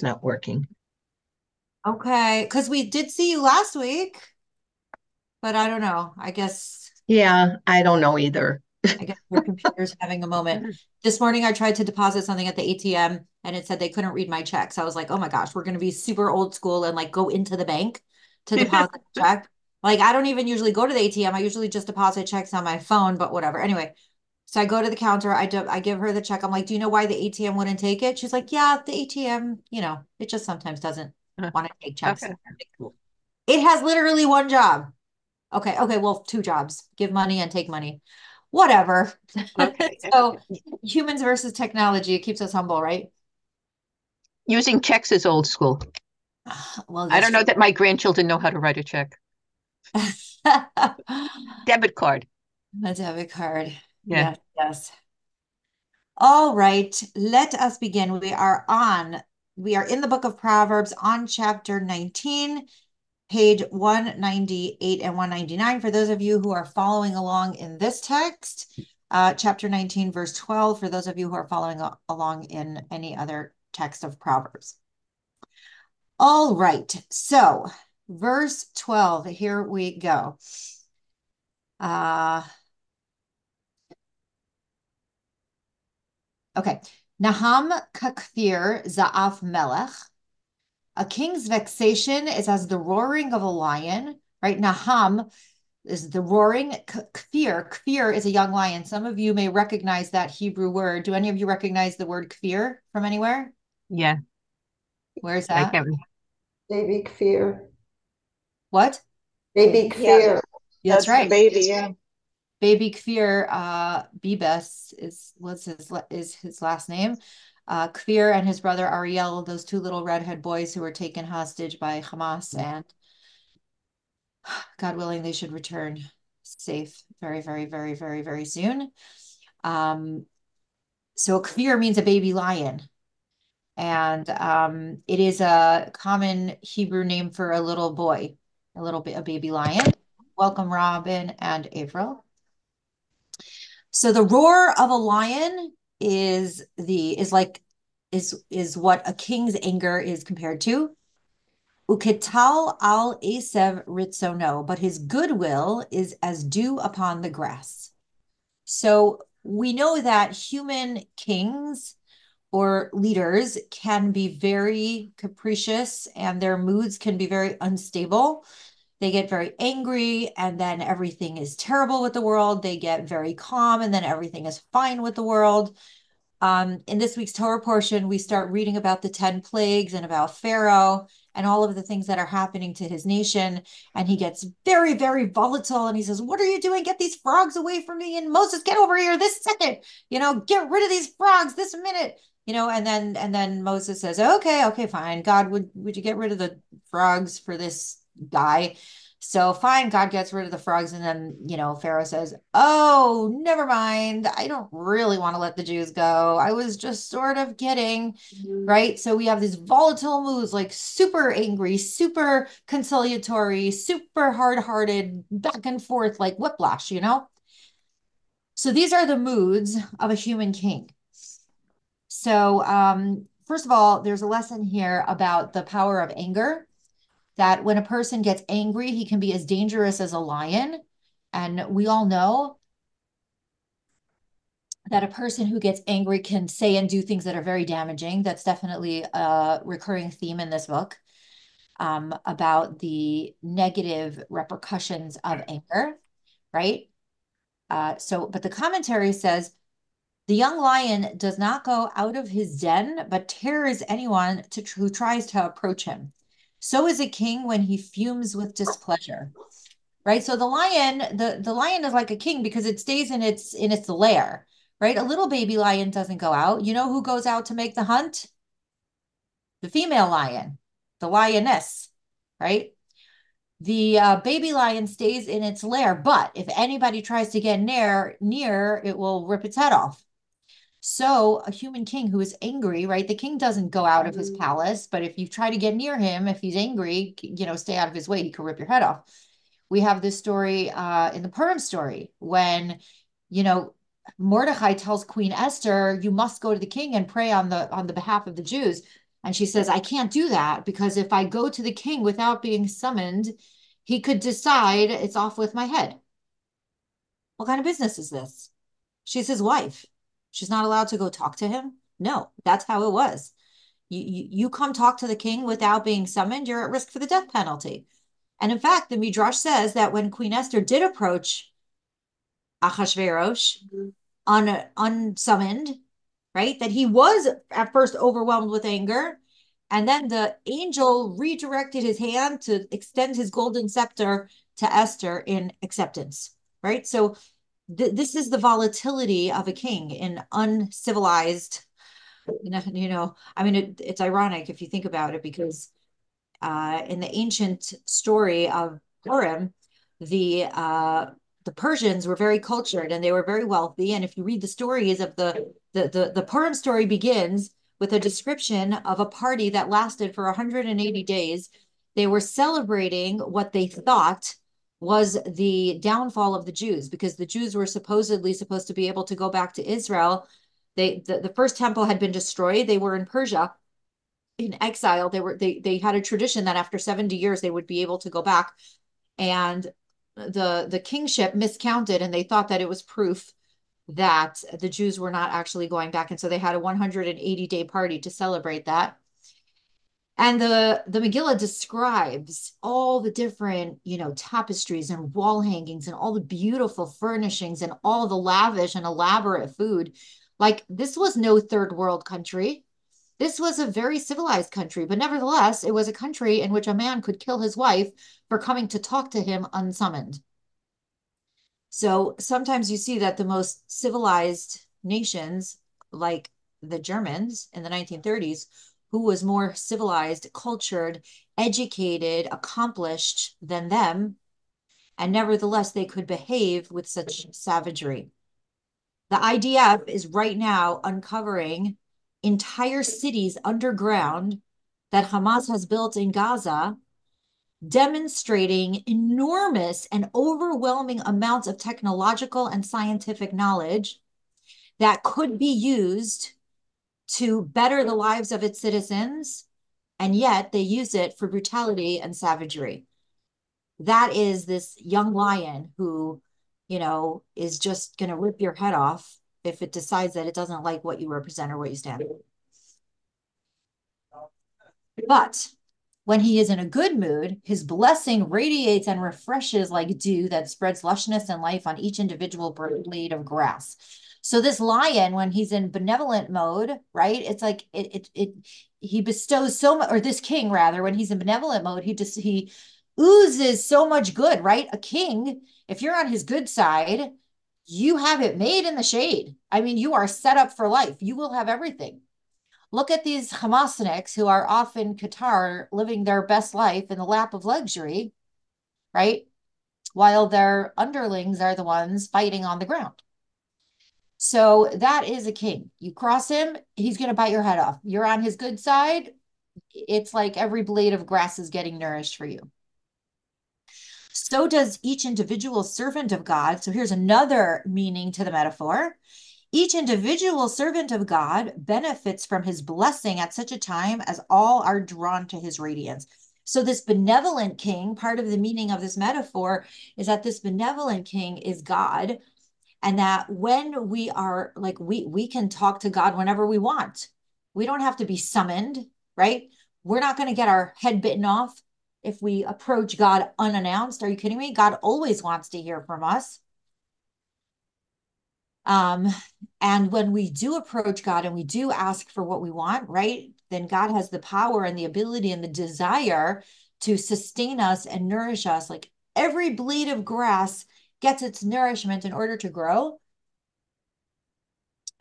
not working. Okay, because we did see you last week, but I don't know. I guess Yeah, I don't know either. I guess your computer's having a moment. This morning I tried to deposit something at the ATM and it said they couldn't read my check. So I was like, oh my gosh, we're gonna be super old school and like go into the bank to deposit the check. Like I don't even usually go to the ATM. I usually just deposit checks on my phone, but whatever. Anyway, so I go to the counter, I do, I give her the check. I'm like, do you know why the ATM wouldn't take it? She's like, yeah, the ATM, you know, it just sometimes doesn't want to take checks. Okay. It has literally one job. Okay, okay, well, two jobs. Give money and take money. Whatever. Okay. So humans versus technology, it keeps us humble, right? Using checks is old school. Well, I don't know that my grandchildren know how to write a check. Debit card. A debit card. Yeah. Yes, yes. All right, let us begin. We are on, we are in the book of Proverbs on chapter 19, page 198 and 199. For those of you who are following along in this text, uh, chapter 19, verse 12, for those of you who are following along in any other text of Proverbs. All right, so verse 12, here we go. Uh, okay. Naham kakfir za'af melech. A king's vexation is as the roaring of a lion, right? Naham is the roaring. K- Kfir, kfir is a young lion. Some of you may recognize that Hebrew word. Do any of you recognize the word kfir from anywhere? Yeah. Where's I that? can't. Baby fear. What? Baby Yeah. That's That's right. baby, yeah. Baby Kfir uh Bibas is what's his is his last name. Uh Kfir and his brother Ariel, those two little redhead boys who were taken hostage by Hamas and God willing they should return safe very very very very very soon. Um so Kfir means a baby lion and um it is a common Hebrew name for a little boy, a little bit a baby lion. Welcome Robin and April. So the roar of a lion is the is like is is what a king's anger is compared to. Uketal al Asev ritzono, but his goodwill is as dew upon the grass. So we know that human kings or leaders can be very capricious and their moods can be very unstable. They get very angry and then everything is terrible with the world. They get very calm and then everything is fine with the world. Um, in this week's Torah portion, we start reading about the 10 plagues and about Pharaoh and all of the things that are happening to his nation. And he gets very, very volatile and he says, What are you doing? Get these frogs away from me. And Moses, get over here this second, you know, get rid of these frogs this minute. You know, and then and then Moses says, Okay, okay, fine. God, would would you get rid of the frogs for this guy? So fine, God gets rid of the frogs, and then you know Pharaoh says, "Oh, never mind. I don't really want to let the Jews go. I was just sort of kidding." Right? So we have these volatile moods, like super angry, super conciliatory, super hard-hearted, back and forth, like whiplash, you know? So these are the moods of a human king. So um, first of all, there's a lesson here about the power of anger that when a person gets angry, he can be as dangerous as a lion. And we all know that a person who gets angry can say and do things that are very damaging. That's definitely a recurring theme in this book um, about the negative repercussions of anger, right? Uh, so, but the commentary says the young lion does not go out of his den, but tears anyone to, who tries to approach him. So is a king when he fumes with displeasure. Right? So the lion, the, the lion is like a king because it stays in its in its lair, right? A little baby lion doesn't go out. You know who goes out to make the hunt? The female lion, the lioness, right? The uh, baby lion stays in its lair, but if anybody tries to get near, near, it will rip its head off. So a human king who is angry, right? The king doesn't go out of his palace, but if you try to get near him, if he's angry, you know, stay out of his way, he could rip your head off. We have this story uh, in the Purim story when, you know, Mordecai tells Queen Esther, you must go to the king and pray on the on the behalf of the Jews. And she says, I can't do that because if I go to the king without being summoned, he could decide it's off with my head. What kind of business is this? She's his wife. She's not allowed to go talk to him. No, that's how it was. You, you, you come talk to the king without being summoned, you're at risk for the death penalty. And in fact, the Midrash says that when Queen Esther did approach Achashverosh Mhm. un, unsummoned, right, that he was at first overwhelmed with anger. And then the angel redirected his hand to extend his golden scepter to Esther in acceptance, right? So th- this is the volatility of a king in uncivilized, you know, I mean, it, it's ironic if you think about it because uh, in the ancient story of Purim, the uh, the Persians were very cultured and they were very wealthy. And if you read the stories of the the the, the Purim story begins with a description of a party that lasted for 180 days. They were celebrating what they thought was the downfall of the Jews because the Jews were supposedly supposed to be able to go back to Israel. They the, the first temple had been destroyed. They were in Persia in exile. They were they they had a tradition that after 70 years they would be able to go back. And the the kingship miscounted and they thought that it was proof that the Jews were not actually going back. And so they had a 180 day party to celebrate that. And the, the Megillah describes all the different, you know, tapestries and wall hangings and all the beautiful furnishings and all the lavish and elaborate food. Like this was no third world country. This was a very civilized country, but nevertheless, it was a country in which a man could kill his wife for coming to talk to him unsummoned. So sometimes you see that the most civilized nations, like the Germans in the 1930s, who was more civilized, cultured, educated, accomplished than them, and nevertheless they could behave with such savagery. The IDF is right now uncovering entire cities underground that Hamas has built in Gaza demonstrating enormous and overwhelming amounts of technological and scientific knowledge that could be used to better the lives of its citizens, and yet they use it for brutality and savagery. That is this young lion who, you know, is just going to rip your head off if it decides that it doesn't like what you represent or what you stand for. But when he is in a good mood, his blessing radiates and refreshes like dew that spreads lushness and life on each individual blade of grass. So this lion, when he's in benevolent mode, right? It's like it it, it he bestows so much, or this king rather, when he's in benevolent mode, he just he oozes so much good, right? A king, if you're on his good side, you have it made in the shade. I mean, you are set up for life. You will have everything. Look at these Hamasniks who are off in Qatar living their best life in the lap of luxury, right? While their underlings are the ones fighting on the ground. So that is a king. You cross him, he's going to bite your head off. You're on his good side. It's like every blade of grass is getting nourished for you. So does each individual servant of God. So here's another meaning to the metaphor. Each individual servant of God benefits from his blessing at such a time as all are drawn to his radiance. So, this benevolent king, part of the meaning of this metaphor is that this benevolent king is God, and that when we are like, we, we can talk to God whenever we want. We don't have to be summoned, right? We're not going to get our head bitten off if we approach God unannounced. Are you kidding me? God always wants to hear from us. Um, and when we do approach God and we do ask for what we want, right, then God has the power and the ability and the desire to sustain us and nourish us. Like every blade of grass gets its nourishment in order to grow.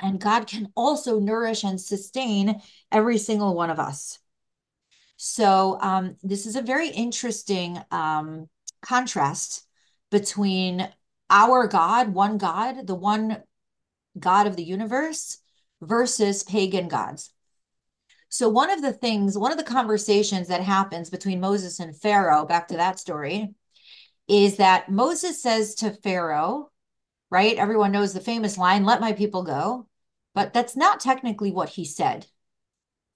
And God can also nourish and sustain every single one of us. So um, this is a very interesting um, contrast between our God, one God, the one God of the universe, versus pagan gods. So one of the things, one of the conversations that happens between Moses and Pharaoh, back to that story, is that Moses says to Pharaoh, right? Everyone knows the famous line, let my people go. But that's not technically what he said.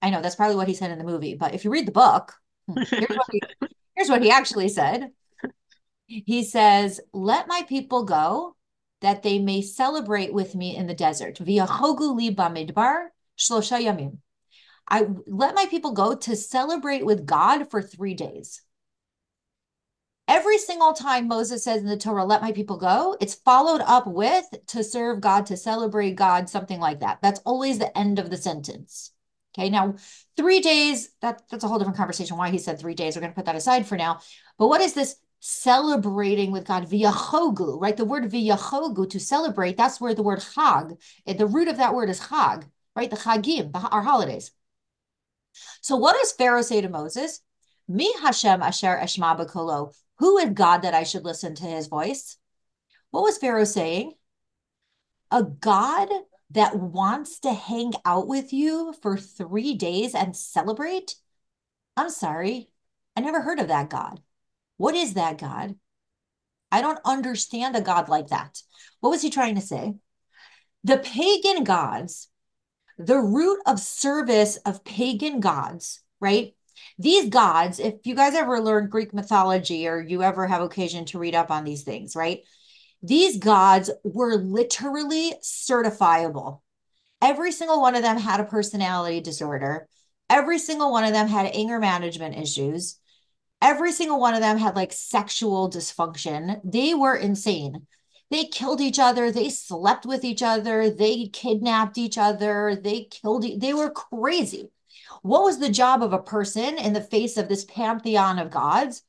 I know that's probably what he said in the movie, but if you read the book, here's what he, here's what he actually said. He says, Let my people go that they may celebrate with me in the desert. V'yachogu li bamidbar shlosha yamim. I let my people go to celebrate with God for three days. Every single time Moses says in the Torah, let my people go, it's followed up with to serve God, to celebrate God, something like that. That's always the end of the sentence. Okay, now three days, that, that's a whole different conversation why he said three days. We're going to put that aside for now. But what is this celebrating with God? V'yachogu, right? The word v'yachogu, to celebrate, that's where the word chag, eh, the root of that word is chag, right? The chagim, our holidays. So what does Pharaoh say to Moses? Mi Hashem asher eshma. Who is God that I should listen to his voice? What was Pharaoh saying? A God that wants to hang out with you for three days and celebrate? I'm sorry. I never heard of that God. What is that God? I don't understand a God like that. What was he trying to say? The pagan gods, the root of service of pagan gods, right? These gods, if you guys ever learn Greek mythology or you ever have occasion to read up on these things, right? These gods were literally certifiable. Every single one of them had a personality disorder. Every single one of them had anger management issues. Every single one of them had like sexual dysfunction. They were insane. They killed each other. They slept with each other. They kidnapped each other. They killed, e- they were crazy. What was the job of a person in the face of this pantheon of gods?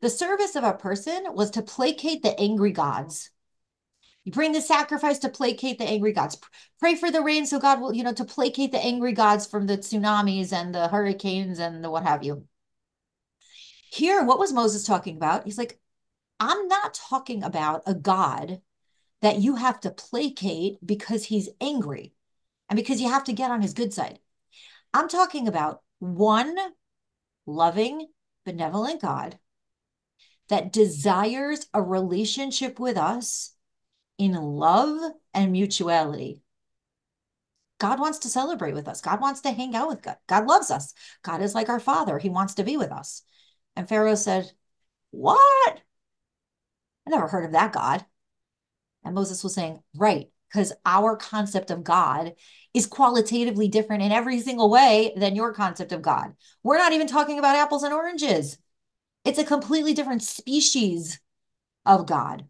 The service of a person was to placate the angry gods. You bring the sacrifice to placate the angry gods. Pray for the rain so God will, you know, to placate the angry gods from the tsunamis and the hurricanes and the what have you. Here, what was Moses talking about? He's like, I'm not talking about a God that you have to placate because he's angry and because you have to get on his good side. I'm talking about one loving, benevolent God that desires a relationship with us in love and mutuality. God wants to celebrate with us. God wants to hang out with God. God loves us. God is like our father. He wants to be with us. And Pharaoh said, What? I never heard of that God. And Moses was saying, Right, because our concept of God is qualitatively different in every single way than your concept of God. We're not even talking about apples and oranges. It's a completely different species of God.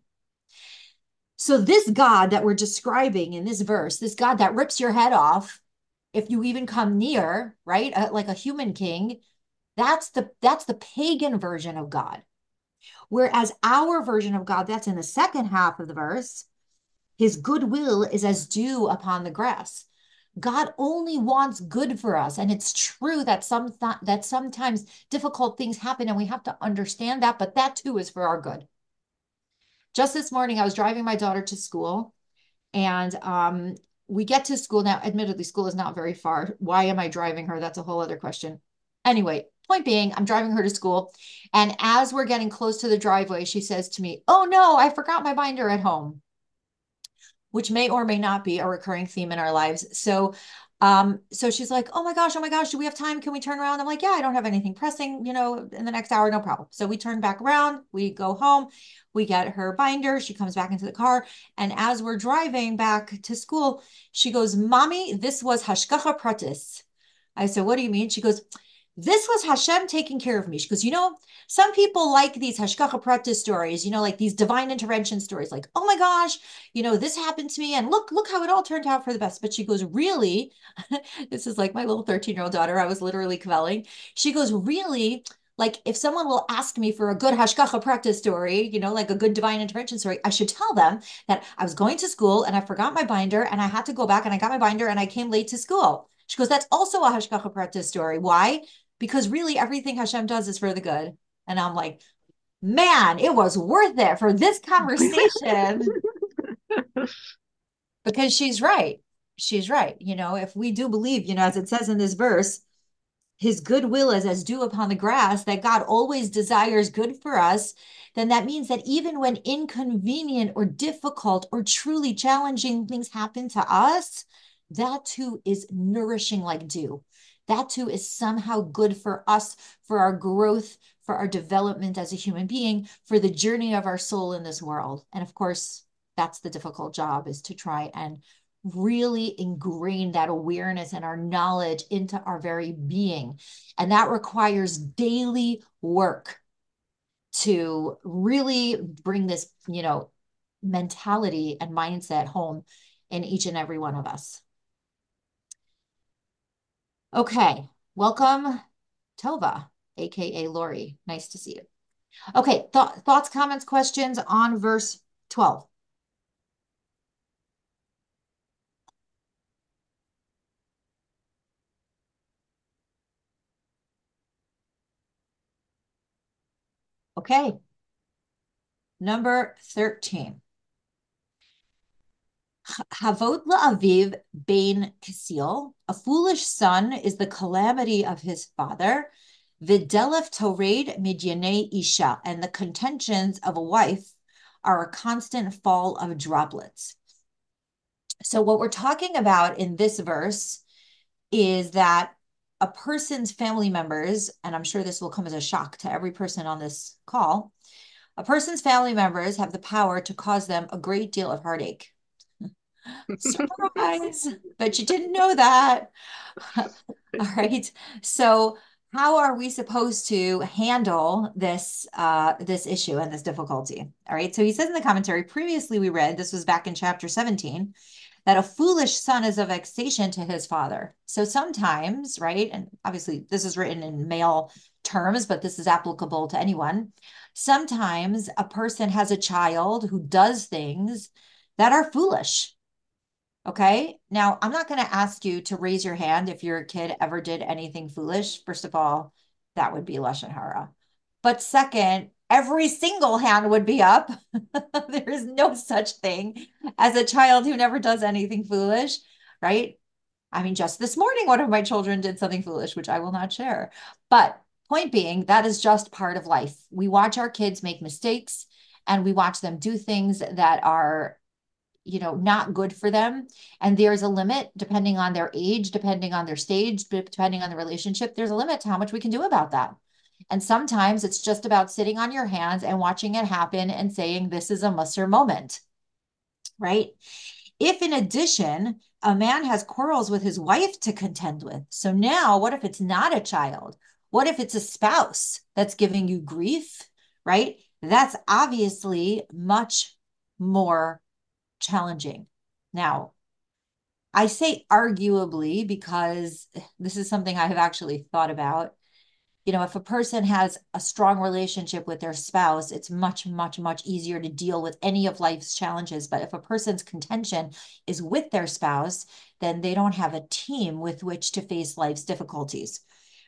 So, this God that we're describing in this verse, this God that rips your head off if you even come near, right? Uh, like a human king, that's the that's the pagan version of God. Whereas our version of God, that's in the second half of the verse, his goodwill is as dew upon the grass. God only wants good for us. And it's true that some th- that sometimes difficult things happen and we have to understand that, but that too is for our good. Just this morning, I was driving my daughter to school and um, we get to school now. Admittedly, school is not very far. Why am I driving her? That's a whole other question. Anyway, point being, I'm driving her to school. And as we're getting close to the driveway, she says to me, Oh no, I forgot my binder at home which may or may not be a recurring theme in our lives. So um, so she's like, oh my gosh, oh my gosh, do we have time? Can we turn around? I'm like, yeah, I don't have anything pressing, you know, in the next hour, no problem. So we turn back around, we go home, we get her binder, she comes back into the car. And as we're driving back to school, she goes, Mommy, this was Hashgacha Pratis. I said, What do you mean? She goes, this was Hashem taking care of me. She goes, you know, some people like these Hashgacha Pratis stories, you know, like these divine intervention stories, like, oh my gosh, you know, this happened to me and look, look how it all turned out for the best. But she goes, really? this is like my little 13 year old daughter. I was literally kvelling. She goes, really? Like if someone will ask me for a good Hashgacha Pratis story, you know, like a good divine intervention story, I should tell them that I was going to school and I forgot my binder and I had to go back and I got my binder and I came late to school. She goes, that's also a Hashgacha Pratis story. Why? Because really everything Hashem does is for the good. And I'm like, man, it was worth it for this conversation. because she's right. She's right. You know, if we do believe, you know, as it says in this verse, his goodwill is as dew upon the grass, that God always desires good for us, then that means that even when inconvenient or difficult or truly challenging things happen to us, that too is nourishing like dew that too is somehow good for us, for our growth, for our development as a human being, for the journey of our soul in this world. And of course, that's the difficult job is to try and really ingrain that awareness and our knowledge into our very being. And that requires daily work to really bring this, you know, mentality and mindset home in each and every one of us. Okay, welcome, Tova, aka Lori. Nice to see you. Okay, th thoughts, comments, questions on verse 12. Okay. Number 13. Havot la'aviv bein kasil. A foolish son is the calamity of his father. Videlef tored midyane isha. And the contentions of a wife are a constant fall of droplets. So what we're talking about in this verse is that a person's family members, and I'm sure this will come as a shock to every person on this call, a person's family members have the power to cause them a great deal of heartache. Surprise! but you didn't know that. All right. So how are we supposed to handle this uh, this issue and this difficulty? All right. So he says in the commentary, previously we read, this was back in chapter 17, that a foolish son is a vexation to his father. So sometimes, right, and obviously this is written in male terms, but this is applicable to anyone. Sometimes a person has a child who does things that are foolish. Okay. Now, I'm not going to ask you to raise your hand if your kid ever did anything foolish. First of all, that would be Lashon Hara. But second, every single hand would be up. there is no such thing as a child who never does anything foolish, right? I mean, just this morning, one of my children did something foolish, which I will not share. But point being, that is just part of life. We watch our kids make mistakes and we watch them do things that are you know not good for them and there's a limit depending on their age depending on their stage depending on the relationship there's a limit to how much we can do about that and sometimes it's just about sitting on your hands and watching it happen and saying, this is a muster moment, right? If in addition, a man has quarrels with his wife to contend with. So now, what if it's not a child? What if it's a spouse that's giving you grief, right? That's obviously much more challenging. Now, I say arguably because this is something I have actually thought about you know, if a person has a strong relationship with their spouse, it's much, much, much easier to deal with any of life's challenges. But if a person's contention is with their spouse, then they don't have a team with which to face life's difficulties,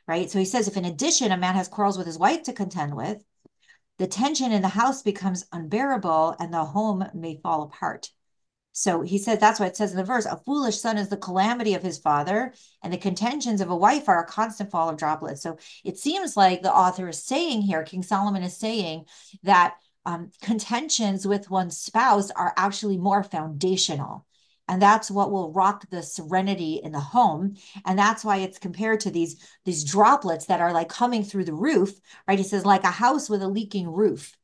right? So he says, if in addition, a man has quarrels with his wife to contend with, the tension in the house becomes unbearable and the home may fall apart. So he says that's why it says in the verse, a foolish son is the calamity of his father, and the contentions of a wife are a constant fall of droplets. So it seems like the author is saying here, King Solomon is saying that um, contentions with one's spouse are actually more foundational. And that's what will rock the serenity in the home. And that's why it's compared to these, these droplets that are like coming through the roof, right? He says, like a house with a leaking roof.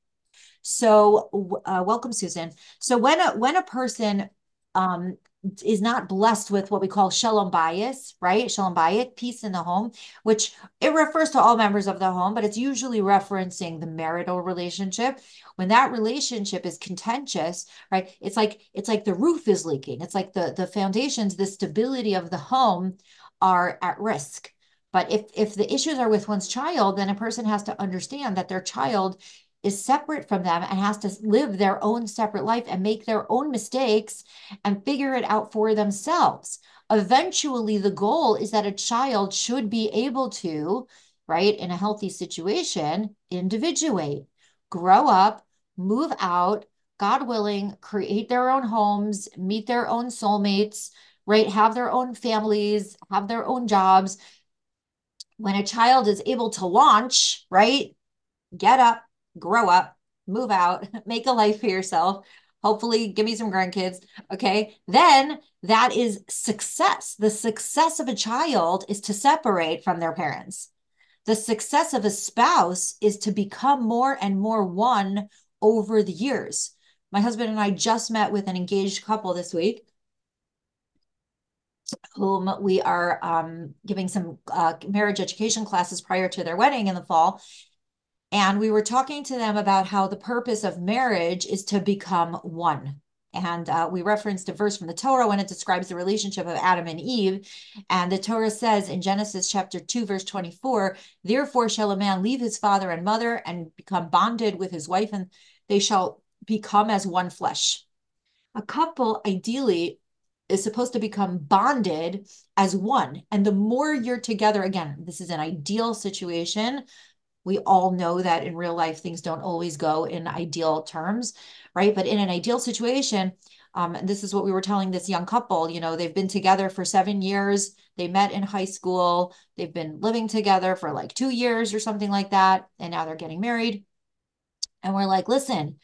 So, uh, welcome, Susan. So, when a when a person um, is not blessed with what we call shalom bayis, right? Shalom bayit, peace in the home, which it refers to all members of the home, but it's usually referencing the marital relationship. When that relationship is contentious, right? It's like it's like the roof is leaking. It's like the the foundations, the stability of the home are at risk. But if if the issues are with one's child, then a person has to understand that their child is separate from them and has to live their own separate life and make their own mistakes and figure it out for themselves. Eventually, the goal is that a child should be able to, right, in a healthy situation, individuate, grow up, move out, God willing, create their own homes, meet their own soulmates, right, have their own families, have their own jobs. When a child is able to launch, right, get up, grow up, move out, make a life for yourself. Hopefully, give me some grandkids. Okay. Then that is success. The success of a child is to separate from their parents. The success of a spouse is to become more and more one over the years. My husband and I just met with an engaged couple this week whom we are um, giving some uh, marriage education classes prior to their wedding in the fall. And we were talking to them about how the purpose of marriage is to become one. And uh, we referenced a verse from the Torah when it describes the relationship of Adam and Eve. And the Torah says in Genesis chapter 2, verse 24, Therefore shall a man leave his father and mother and become bonded with his wife, and they shall become as one flesh. A couple ideally is supposed to become bonded as one. And the more you're together, again, this is an ideal situation. We all know that in real life, things don't always go in ideal terms, right? But in an ideal situation, um, and this is what we were telling this young couple, you know, they've been together for seven years. They met in high school. They've been living together for like two years or something like that. And now they're getting married. And we're like, listen,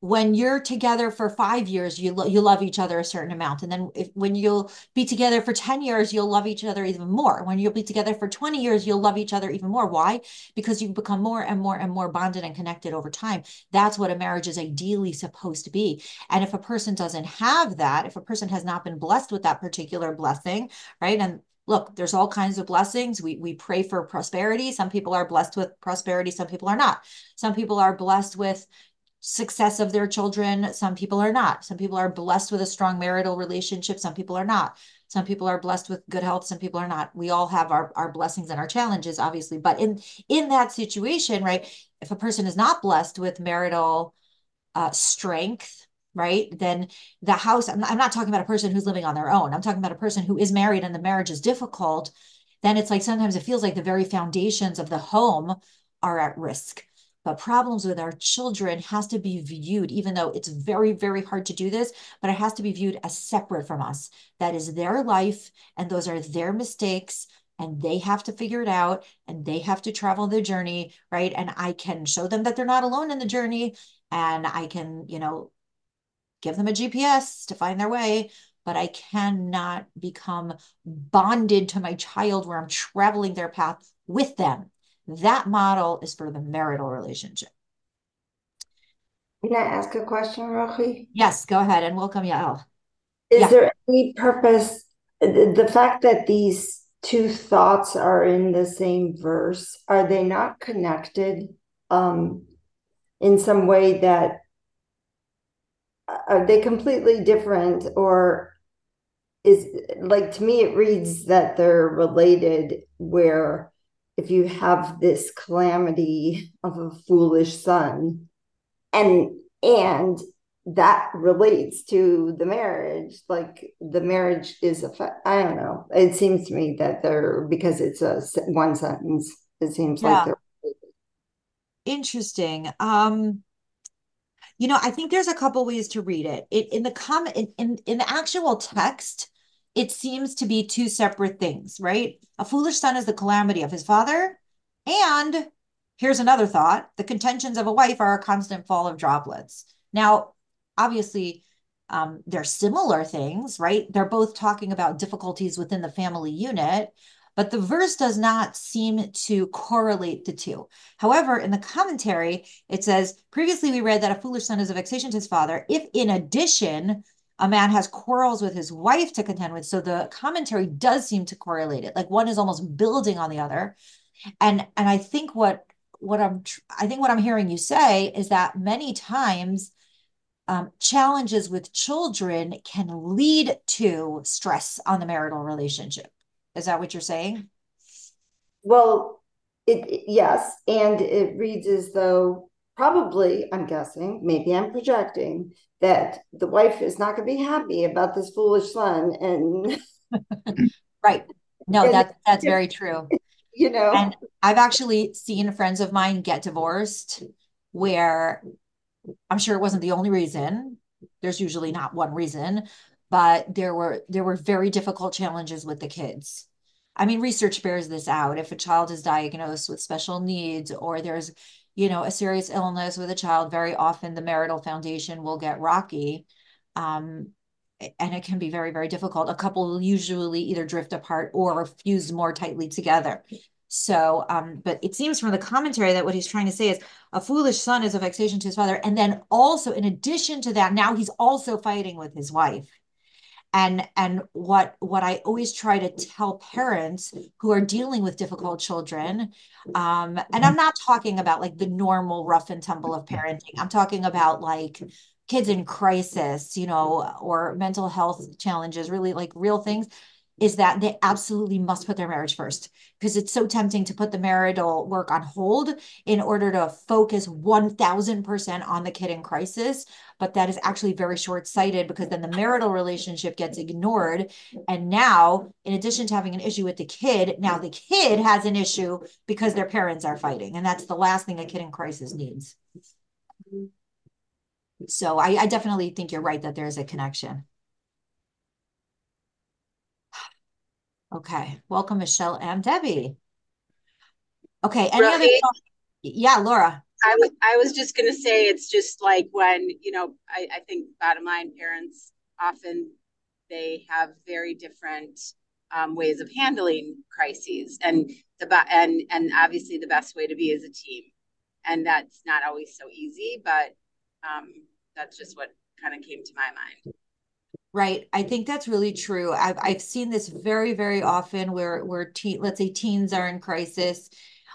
when you're together for five years, you lo- you love each other a certain amount, and then if, when you'll be together for ten years, you'll love each other even more. When you'll be together for twenty years, you'll love each other even more. Why? Because you become more and more and more bonded and connected over time. That's what a marriage is ideally supposed to be. And if a person doesn't have that, if a person has not been blessed with that particular blessing, right, and look, there's all kinds of blessings. We we pray for prosperity. Some people are blessed with prosperity, some people are not. Some people are blessed with success of their children. Some people are not. Some people are blessed with a strong marital relationship. Some people are not. Some people are blessed with good health. Some people are not. We all have our, our blessings and our challenges, obviously. But in in that situation, right, if a person is not blessed with marital uh, strength, right, then the house, I'm not, I'm not talking about a person who's living on their own. I'm talking about a person who is married and the marriage is difficult. Then it's like sometimes it feels like the very foundations of the home are at risk but problems with our children has to be viewed, even though it's very, very hard to do this, but it has to be viewed as separate from us. That is their life, and those are their mistakes, and they have to figure it out, and they have to travel the journey, right? And I can show them that they're not alone in the journey, and I can, you know, give them a GPS to find their way, but I cannot become bonded to my child where I'm traveling their path with them that model is for the marital relationship. Can I ask a question, Rochi? Yes, go ahead and welcome Yael. Is Yeah. there any purpose, the, the fact that these two thoughts are in the same verse, are they not connected um, in some way that are they completely different or is like to me it reads that they're related where if you have this calamity of a foolish son and and that relates to the marriage like the marriage is a i don't know it seems to me that they're because it's a one sentence it seems Yeah. like they're Interesting. Um, you know, I think there's a couple ways to read it. It in the comment in, in in the actual text, it seems to be two separate things, right? A foolish son is the calamity of his father, and here's another thought: the contentions of a wife are a constant fall of droplets. Now, obviously, um, they're similar things, right? They're both talking about difficulties within the family unit, but the verse does not seem to correlate the two. However, in the commentary, it says, previously we read that a foolish son is a vexation to his father. If in addition, a man has quarrels with his wife to contend with. So the commentary does seem to correlate it. Like one is almost building on the other. And and I think what what I'm I think what I'm hearing you say is that many times um, challenges with children can lead to stress on the marital relationship. Is that what you're saying? well it it- yes and it reads as though probably i'm guessing maybe i'm projecting that the wife is not going to be happy about this foolish son and Right. No, And- that's that's very true. you know And I've actually seen friends of mine get divorced where I'm sure it wasn't the only reason. There's usually not one reason, but there were there were very difficult challenges with the kids. I mean, research bears this out. If a child is diagnosed with special needs or there's, you know, a serious illness with a child, very often the marital foundation will get rocky. Um, and it can be very, very difficult. A couple will usually either drift apart or fuse more tightly together. So, um, but it seems from the commentary that what he's trying to say is a foolish son is a vexation to his father. And then also, in addition to that, now he's also fighting with his wife. And and what what I always try to tell parents who are dealing with difficult children, um, and I'm not talking about like the normal rough and tumble of parenting. I'm talking about like kids in crisis, you know, or mental health challenges, really like real things is that they absolutely must put their marriage first because it's so tempting to put the marital work on hold in order to focus 1000% on the kid in crisis. But that is actually very short-sighted because then the marital relationship gets ignored. And now in addition to having an issue with the kid now the kid has an issue because their parents are fighting. And that's the last thing a kid in crisis needs. So I, I definitely think you're right that there's a connection Okay, welcome Michelle and Debbie. Okay, any other Right. thoughts? Yeah, Laura. I was I was just gonna say it's just like when, you know, I, I think bottom line parents often they have very different um, ways of handling crises and the and and obviously the best way to be is a team. And that's not always so easy, but um, that's just what kind of came to my mind. Right. I think that's really true. I've I've seen this very, very often where where teen, let's say teens are in crisis.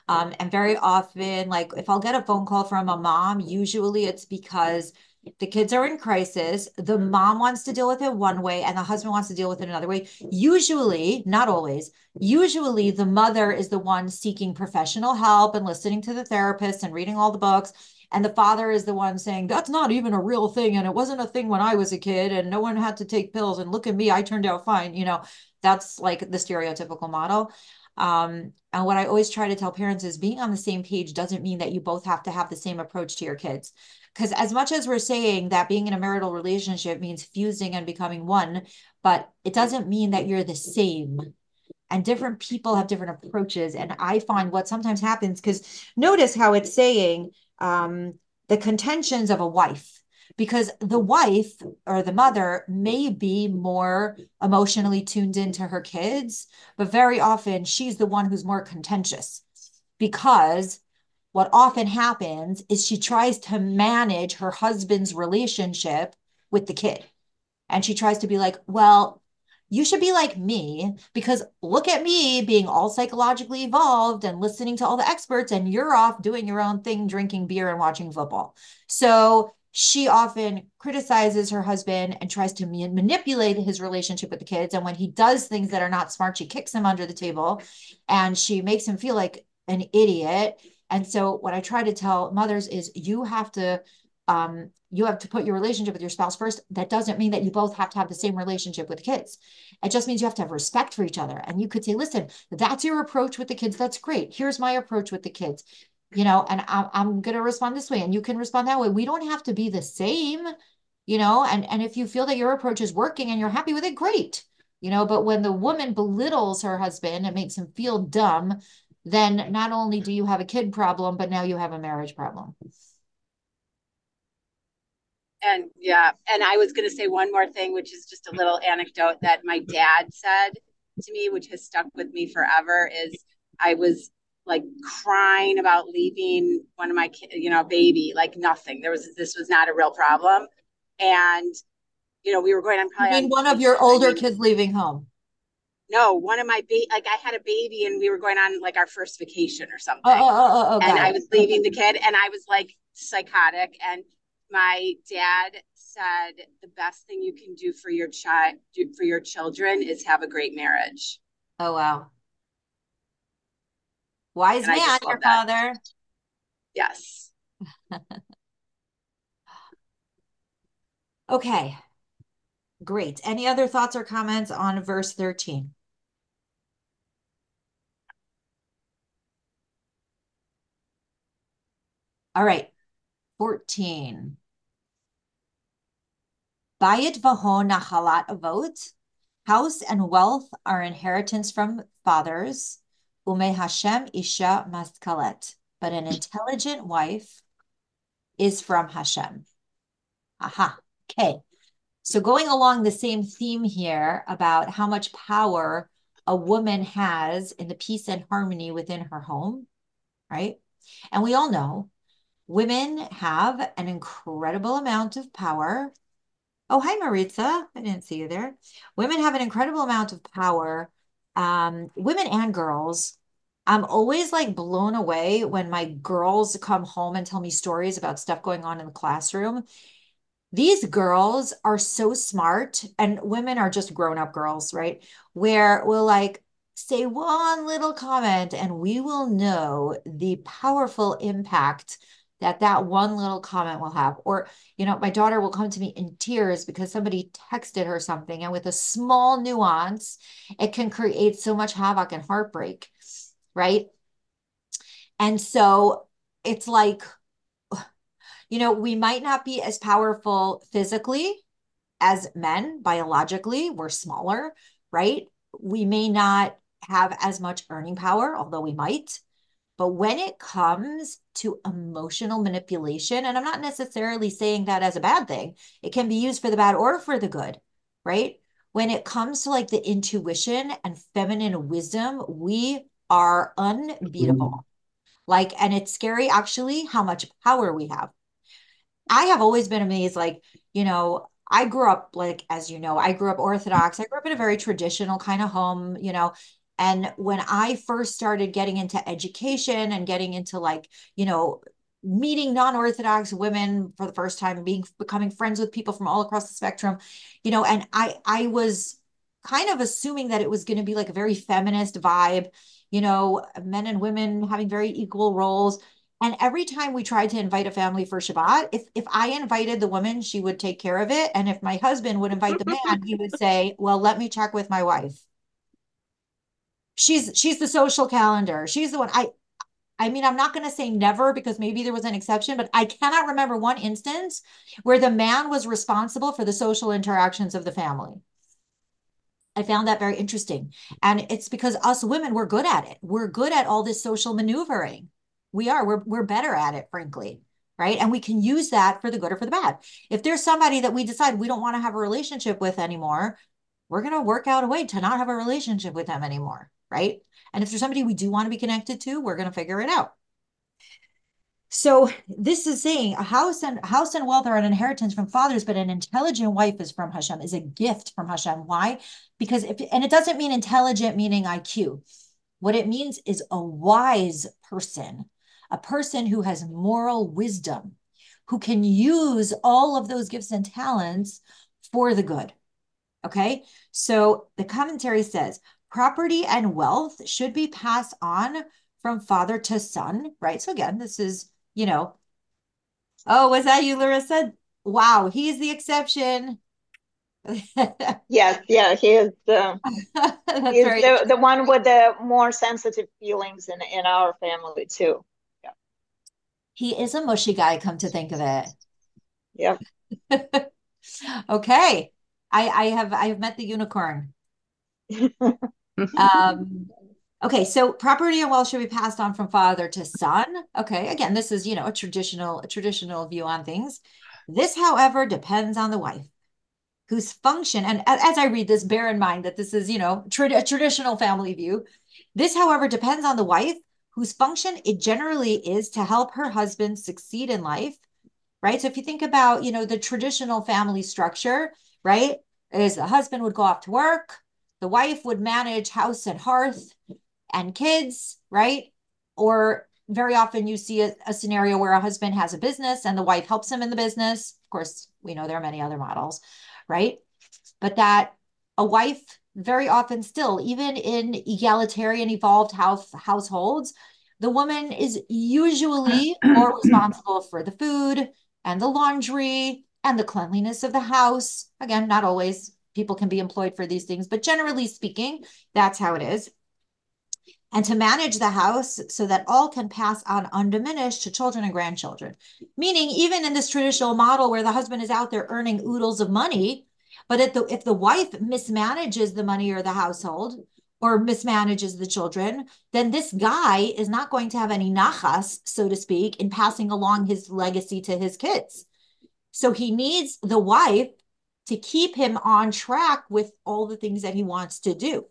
Um, and very often, like if I'll get a phone call from a mom, usually it's because the kids are in crisis. The mom wants to deal with it one way, and the husband wants to deal with it another way. Usually, not always, usually the mother is the one seeking professional help and listening to the therapist and reading all the books. And the father is the one saying, That's not even a real thing. And it wasn't a thing when I was a kid, and no one had to take pills. And look at me, I turned out fine. You know, that's like the stereotypical model. Um, and what I always try to tell parents is being on the same page doesn't mean that you both have to have the same approach to your kids. Because as much as we're saying that being in a marital relationship means fusing and becoming one, but it doesn't mean that you're the same. And different people have different approaches. And I find what sometimes happens, because notice how it's saying um, the contentions of a wife because the wife or the mother may be more emotionally tuned into her kids, but very often she's the one who's more contentious because what often happens is she tries to manage her husband's relationship with the kid. And she tries to be like, well, you should be like me because look at me being all psychologically evolved and listening to all the experts, and you're off doing your own thing, drinking beer and watching football. So she often criticizes her husband and tries to manipulate his relationship with the kids. And when he does things that are not smart, she kicks him under the table and she makes him feel like an idiot. And so, what I try to tell mothers is you have to um, you have to put your relationship with your spouse first. That doesn't mean that you both have to have the same relationship with kids. It just means you have to have respect for each other. And you could say, listen, that's your approach with the kids. That's great. Here's my approach with the kids you know, and I'm, I'm going to respond this way and you can respond that way. We don't have to be the same, you know, and, and if you feel that your approach is working and you're happy with it, great, you know, but when the woman belittles her husband and makes him feel dumb, then not only do you have a kid problem, but now you have a marriage problem. And yeah, and I was going to say one more thing, which is just a little anecdote that my dad said to me, which has stuck with me forever, is I was like crying about leaving one of my kids, you know, baby, like nothing. There was this was not a real problem. And you know, we were going on probably I mean, on one of your older kids leaving home. No, one of my baby, like I had a baby and we were going on like our first vacation or something. Oh, Oh, oh, oh, oh and I was leaving the kid and I was like psychotic. And my dad said the best thing you can do for your child for your children is have a great marriage. Oh wow. Wise man, your that. father. Yes. okay. Great. Any other thoughts or comments on verse 13? All right. 14. Bayit vahon nachalat avot. House and wealth are inheritance from fathers Ume Hashem Isha Maskalet. But an intelligent wife is from Hashem. Aha. Okay. So, going along the same theme here about how much power a woman has in the peace and harmony within her home, right? And we all know women have an incredible amount of power. Oh, hi, Maritza. I didn't see you there. Women have an incredible amount of power. Um, women and girls. I'm always like blown away when my girls come home and tell me stories about stuff going on in the classroom these girls are so smart and women are just grown-up girls right where we'll like say one little comment and we will know the powerful impact that that one little comment will have or you know my daughter will come to me in tears because somebody texted her something and with a small nuance it can create so much havoc and heartbreak right and so it's like you know, we might not be as powerful physically as men biologically, we're smaller, right? We may not have as much earning power, although we might. But when it comes to emotional manipulation, and I'm not necessarily saying that as a bad thing, it can be used for the bad or for the good, right? When it comes to like the intuition and feminine wisdom, we are unbeatable. Mm-hmm. Like, and it's scary actually how much power we have. I have always been amazed, like, you know, I grew up like, as you know, I grew up Orthodox. I grew up in a very traditional kind of home, you know. And when I first started getting into education and getting into like, you know, meeting non-orthodox women for the first time being becoming friends with people from all across the spectrum you know and i i was kind of assuming that it was going to be like a very feminist vibe you know men and women having very equal roles and every time we tried to invite a family for Shabbat, if if I invited the woman, she would take care of it. And if my husband would invite the man, he would say, Well, let me check with my wife. She's she's the social calendar. She's the one. I I mean, I'm not going to say never because maybe there was an exception, but I cannot remember one instance where the man was responsible for the social interactions of the family. I found that very interesting. And it's because us women, we're good at it. We're good at all this social maneuvering. We are. We're we're better at it, frankly. Right. And we can use that for the good or for the bad. If there's somebody that we decide we don't want to have a relationship with anymore, we're going to work out a way to not have a relationship with them anymore. Right. And if there's somebody we do want to be connected to, we're going to figure it out. So this is saying a house and house and wealth are an inheritance from fathers, but an intelligent wife is from Hashem, is a gift from Hashem. Why? Because if and it doesn't mean intelligent meaning IQ. What it means is a wise person a person who has moral wisdom, who can use all of those gifts and talents for the good. Okay. So the commentary says property and wealth should be passed on from father to son, right? So again, this is, you know, oh, was that you, Larissa? Wow, he's the exception. yes, yeah, he is the he's the, the one with the more sensitive feelings in in our family too. Yeah. He is a mushy guy, come to think of it. Yep. okay. I, I have I have met the unicorn. Um okay, so property and wealth should be passed on from father to son. Okay, again, this is you know a traditional a traditional view on things. This, however, depends on the wife whose function, and as I read this, bear in mind that this is, you know, tra- a traditional family view. This, however, depends on the wife whose function it generally is to help her husband succeed in life, right? So if you think about, you know, the traditional family structure, right, is the husband would go off to work, the wife would manage house and hearth and kids, right? Or very often you see a, a scenario where a husband has a business and the wife helps him in the business. Of course, we know there are many other models, right? But that a wife very often still, even in egalitarian evolved house households, the woman is usually more responsible for the food and the laundry and the cleanliness of the house. Again, not always people can be employed for these things, but generally speaking, that's how it is. And to manage the house so that all can pass on undiminished to children and grandchildren. Meaning, even in this traditional model where the husband is out there earning oodles of money, but if the if the wife mismanages the money or the household or mismanages the children, then this guy is not going to have any nachas, so to speak, in passing along his legacy to his kids. So he needs the wife to keep him on track with all the things that he wants to do.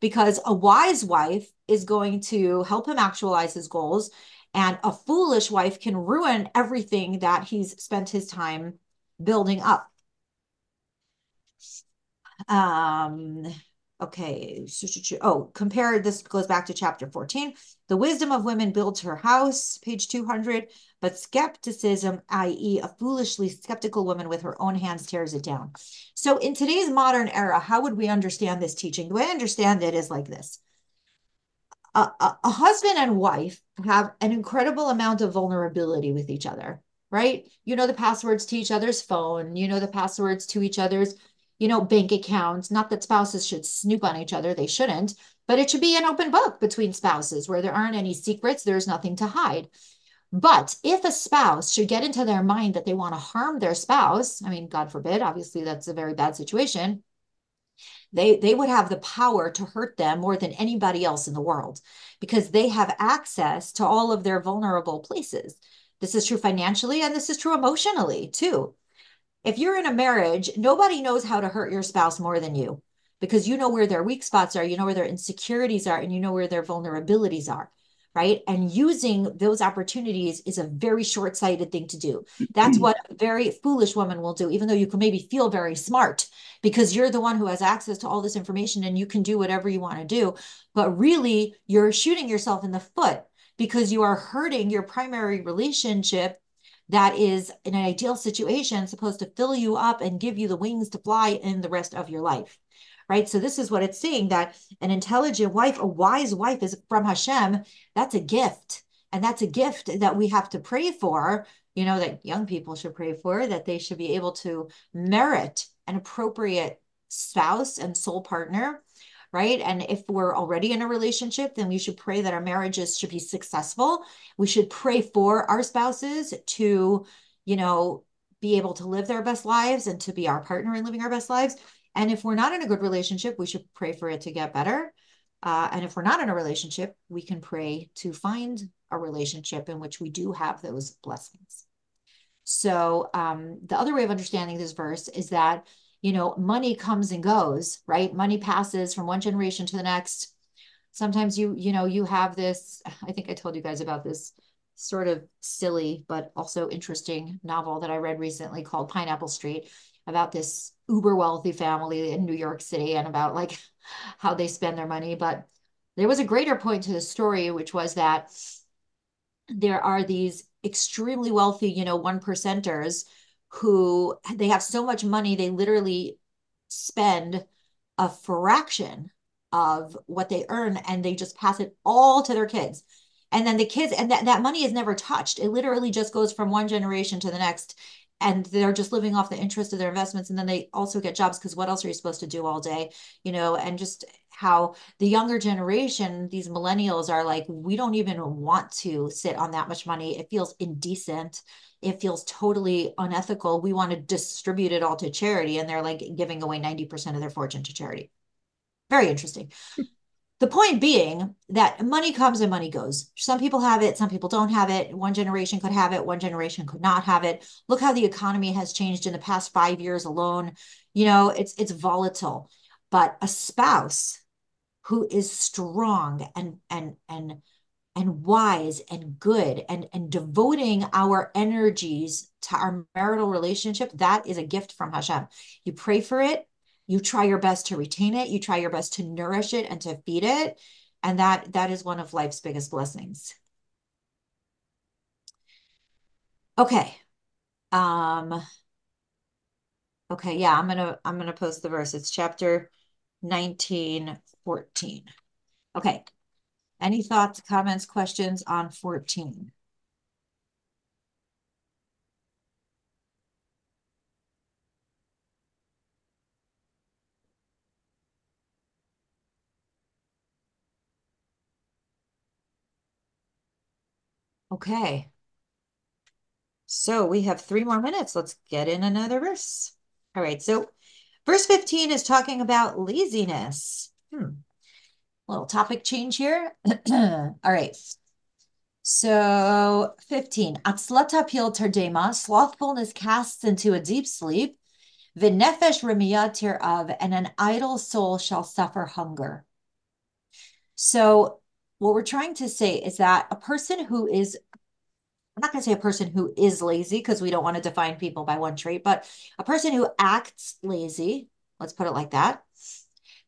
Because a wise wife is going to help him actualize his goals, and a foolish wife can ruin everything that he's spent his time building up. Um, okay. Oh, compare this goes back to chapter 14. The wisdom of women builds her house, page 200, but skepticism, i.e., a foolishly skeptical woman with her own hands, tears it down. So, in today's modern era, how would we understand this teaching? The way I understand it is like this a, a, a husband and wife have an incredible amount of vulnerability with each other, right? You know the passwords to each other's phone, you know the passwords to each other's you know, bank accounts. Not that spouses should snoop on each other, they shouldn't, but it should be an open book between spouses where there aren't any secrets, there's nothing to hide. But if a spouse should get into their mind that they want to harm their spouse, I mean, God forbid, obviously that's a very bad situation. They, they would have the power to hurt them more than anybody else in the world because they have access to all of their vulnerable places. This is true financially and this is true emotionally too if you're in a marriage, nobody knows how to hurt your spouse more than you because you know where their weak spots are, you know where their insecurities are, and you know where their vulnerabilities are. Right. And using those opportunities is a very short sighted thing to do. That's what a very foolish woman will do, even though you can maybe feel very smart because you're the one who has access to all this information and you can do whatever you want to do. But really, you're shooting yourself in the foot because you are hurting your primary relationship that is in an ideal situation supposed to fill you up and give you the wings to fly in the rest of your life right? So this is what it's saying that an intelligent wife a wise wife is from hashem. That's a gift. And that's a gift that we have to pray for you know that young people should pray for that they should be able to merit an appropriate spouse and soul partner right? And if we're already in a relationship, then we should pray that our marriages should be successful. We should pray for our spouses to, you know, be able to live their best lives and to be our partner in living our best lives. And if we're not in a good relationship, we should pray for it to get better. Uh, and if we're not in a relationship, we can pray to find a relationship in which we do have those blessings. So, um, the other way of understanding this verse is that you know, money comes and goes, right? Money passes from one generation to the next. Sometimes you, you know, you have this, I think I told you guys about this sort of silly, but also interesting novel that I read recently called Pineapple Street about this uber wealthy family in New York City and about like how they spend their money. But there was a greater point to the story, which was that there are these extremely wealthy, you know, one percenters who they have so much money they literally spend a fraction of what they earn and they just pass it all to their kids. And then the kids and that, that money is never touched. It literally just goes from one generation to the next and they're just living off the interest of their investments and then they also get jobs because what else are you supposed to do all day you know and just how the younger generation these millennials are like we don't even want to sit on that much money it feels indecent it feels totally unethical. We want to distribute it all to charity. And they're like giving away 90% of their fortune to charity. Very interesting. The point being that money comes and money goes. Some people have it, some people don't have it. One generation could have it, one generation could not have it. Look how the economy has changed in the past five years alone. You know, it's it's volatile. But a spouse who is strong and and and and wise and good and, and devoting our energies to our marital relationship, that is a gift from Hashem. You pray for it, you try your best to retain it, you try your best to nourish it and to feed it. And that that is one of life's biggest blessings. Okay. Um okay, yeah, I'm gonna I'm gonna post the verse. It's chapter 19, 14. Okay. Any thoughts, comments, questions on 14? Okay. So we have three more minutes. Let's get in another verse. All right. So verse 15 is talking about laziness. Hmm little topic change here. All right. So 15. Atzlah tapil tardema, slothfulness casts into a deep sleep. V'nefesh remiyat of, and an idle soul shall suffer hunger. So what we're trying to say is that a person who is I'm not going to say a person who is lazy because we don't want to define people by one trait, but a person who acts lazy, let's put it like that,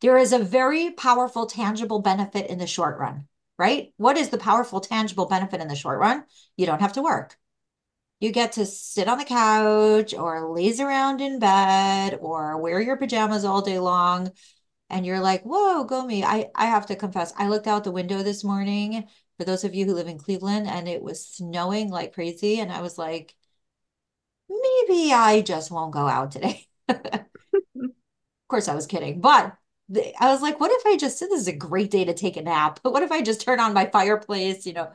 there is a very powerful, tangible benefit in the short run, right? What is the powerful, tangible benefit in the short run? You don't have to work. You get to sit on the couch or laze around in bed or wear your pajamas all day long. And you're like, whoa, go me. I, I have to confess, I looked out the window this morning for those of you who live in Cleveland and it was snowing like crazy. And I was like, maybe I just won't go out today. of course, I was kidding, but I was like, what if I just, said this is a great day to take a nap. But what if I just turn on my fireplace, you know?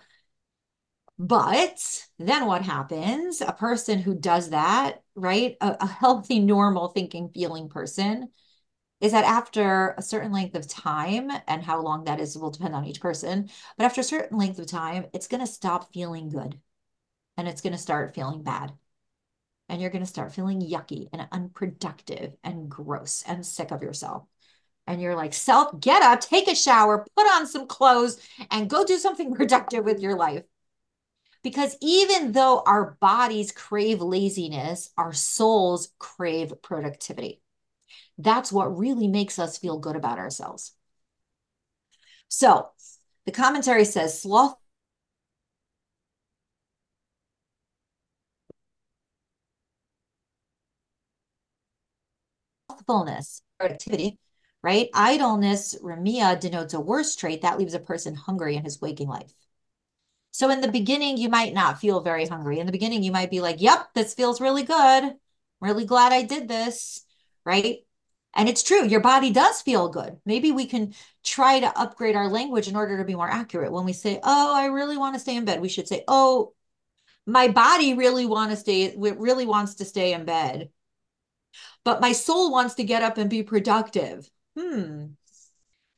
But then what happens? A person who does that, right? A, a healthy, normal thinking, feeling person is that after a certain length of time, and how long that is will depend on each person, but after a certain length of time, it's going to stop feeling good and it's going to start feeling bad. And you're going to start feeling yucky and unproductive and gross and sick of yourself. And you're like, self, get up, take a shower, put on some clothes, and go do something productive with your life. Because even though our bodies crave laziness, our souls crave productivity. That's what really makes us feel good about ourselves. So the commentary says sloth slothfulness, productivity, right? Idleness, remia, denotes a worse trait that leaves a person hungry in his waking life. So in the beginning, you might not feel very hungry. In the beginning, you might be like, yep, this feels really good. Really glad I did this, right? And it's true, your body does feel good. Maybe we can try to upgrade our language in order to be more accurate. When we say, "Oh, I really want to stay in bed," we should say, "Oh, my body really want to stay really wants to stay in bed." But my soul wants to get up and be productive. Hmm.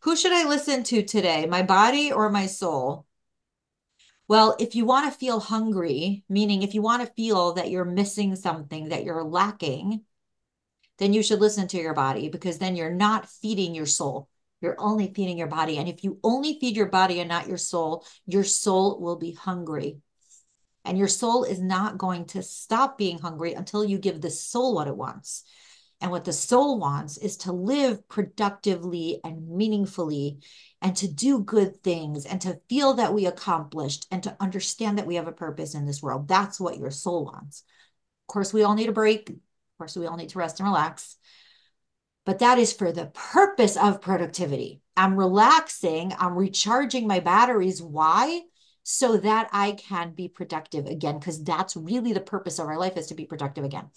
Who should I listen to today? My body or my soul? Well, if you want to feel hungry, meaning if you want to feel that you're missing something, that you're lacking, then you should listen to your body because then you're not feeding your soul. You're only feeding your body. And if you only feed your body and not your soul, your soul will be hungry. And your soul is not going to stop being hungry until you give the soul what it wants. And what the soul wants is to live productively and meaningfully and to do good things and to feel that we accomplished and to understand that we have a purpose in this world. That's what your soul wants. Of course, we all need a break course, we all need to rest and relax. But that is for the purpose of productivity. I'm relaxing, I'm recharging my batteries. Why? So that I can be productive again, because that's really the purpose of our life is to be productive again.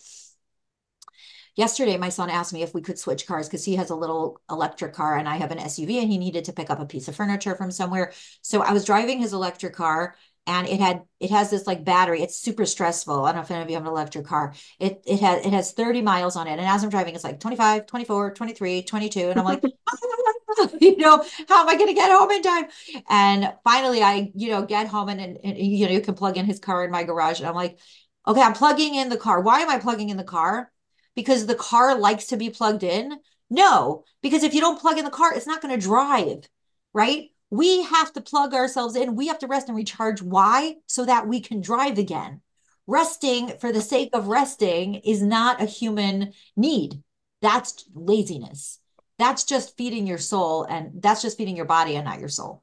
Yesterday, my son asked me if we could switch cars because he has a little electric car and I have an SUV and he needed to pick up a piece of furniture from somewhere. So I was driving his electric car and it had it has this like battery. It's super stressful. I don't know if any of you have an electric car. It it has it has 30 miles on it. And as i'm driving it's like 25 24 23 22 and i'm like you know how am i going to get home in time? And finally i you know get home and, and, and you know you can plug in his car in my garage. And i'm like okay i'm plugging in the car. Why am i plugging in the car? Because the car likes to be plugged in? No because if you don't plug in the car it's not going to drive right we have to plug ourselves in. We have to rest and recharge. Why? So that we can drive again. Resting for the sake of resting is not a human need. That's laziness. That's just feeding your soul, and that's just feeding your body and not your soul.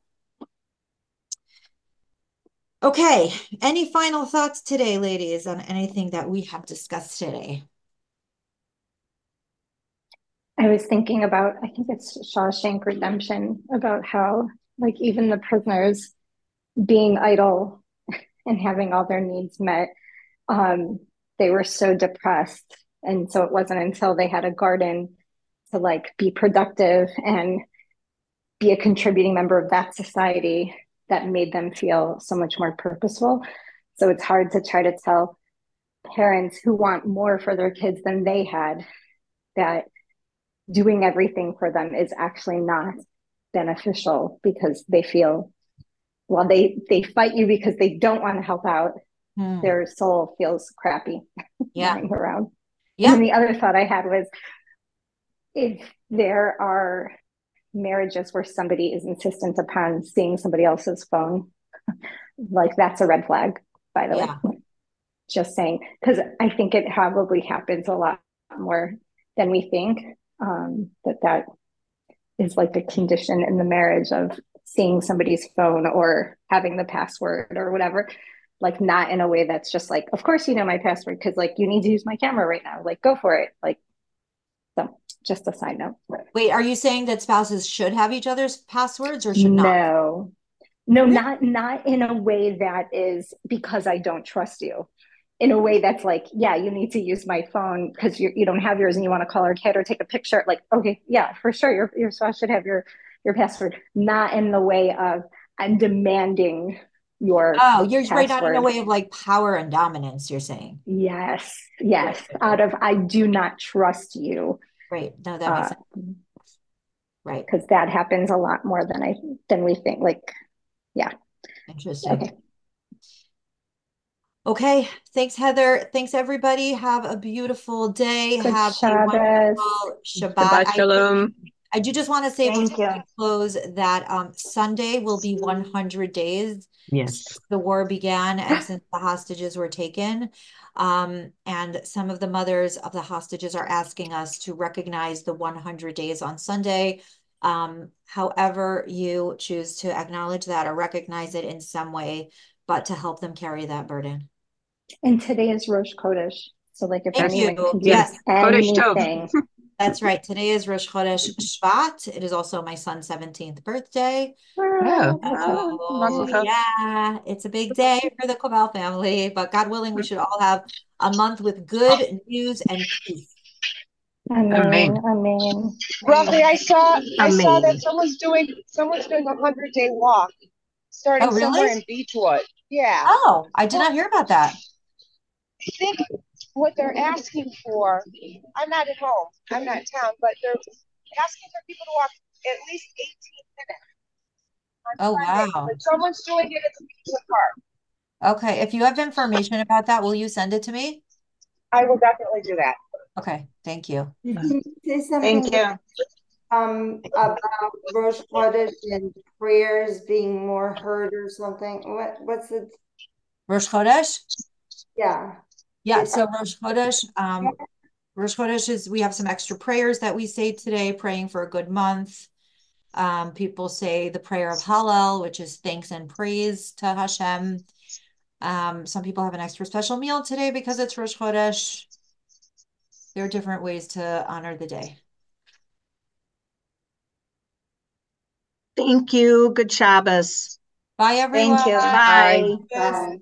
Okay, any final thoughts today, ladies, on anything that we have discussed today? I was thinking about, I think it's Shawshank Redemption, about how like even the prisoners being idle and having all their needs met um, they were so depressed. And so it wasn't until they had a garden to like be productive and be a contributing member of that society that made them feel so much more purposeful. So it's hard to try to tell parents who want more for their kids than they had that doing everything for them is actually not beneficial because they feel well they they fight you because they don't want to help out hmm. their soul feels crappy yeah around Yeah. And the other thought I had was if there are marriages where somebody is insistent upon seeing somebody else's phone, like that's a red flag, by the yeah. way. Just saying, because I think it probably happens a lot more than we think. Um, that that is like a condition in the marriage of seeing somebody's phone or having the password or whatever like not in a way that's just like of course you know my password because like you need to use my camera right now like go for it like so just a side note. Wait are you saying that spouses should have each other's passwords or should not? No. No not not in a way that is because i don't trust you in a way that's like yeah you need to use my phone because you you don't have yours and you want to call our kid or take a picture like okay yeah for sure your your spouse should have your your password. Not in the way of i'm demanding your oh you're password. right not in a way of like power and dominance you're saying. Yes yes out of i do not trust you. Right no that makes uh, sense. Right. because that happens a lot more than i than we think like yeah. Interesting. Okay Okay. Thanks, Heather. Thanks, everybody. Have a beautiful day. Good Have Shabbos. a wonderful Shabbat. Shabbat shalom. I, I do just want to say before we close that um, Sunday will be 100 days. Yes. The war began and since the hostages were taken. Um, and some of the mothers of the hostages are asking us to recognize the 100 days on Sunday. Um, however you choose to acknowledge that or recognize it in some way, but to help them carry that burden. And today is Rosh Chodesh. So, like, if Thank anyone you. can do yes. anything. That's right. Today is Rosh Chodesh Shvat. It is also my son's 17th birthday. Yeah. Oh, oh yeah. It's a big day for the Koval family, but God willing, we should all have a month with good news and peace. Amen. Amen. Amen. Roughly, I saw I saw that someone's doing someone's doing a hundred day walk starting oh, really? somewhere in Beachwood. Yeah. Oh, I did not hear about that. I think what they're asking for, I'm not at home, I'm not in town, but they're asking for people to walk at least 18 minutes. Oh, Sunday. wow. But someone's doing it at the Beachwood Park. Okay. If you have information about that, will you send it to me? I will definitely do that. Okay. Thank you. Thank you. Um, about Rosh Chodesh and prayers being more heard or something. What what's it? Rosh Chodesh? Yeah. Yeah, so Rosh Chodesh, um, Rosh Chodesh is, we have some extra prayers that we say today, praying for a good month. Um, people say the prayer of Hallel, which is thanks and praise to Hashem. Um, some people have an extra special meal today because it's Rosh Chodesh. There are different ways to honor the day. Thank you. Good Shabbos. Bye, everyone. Thank you. Bye. Bye.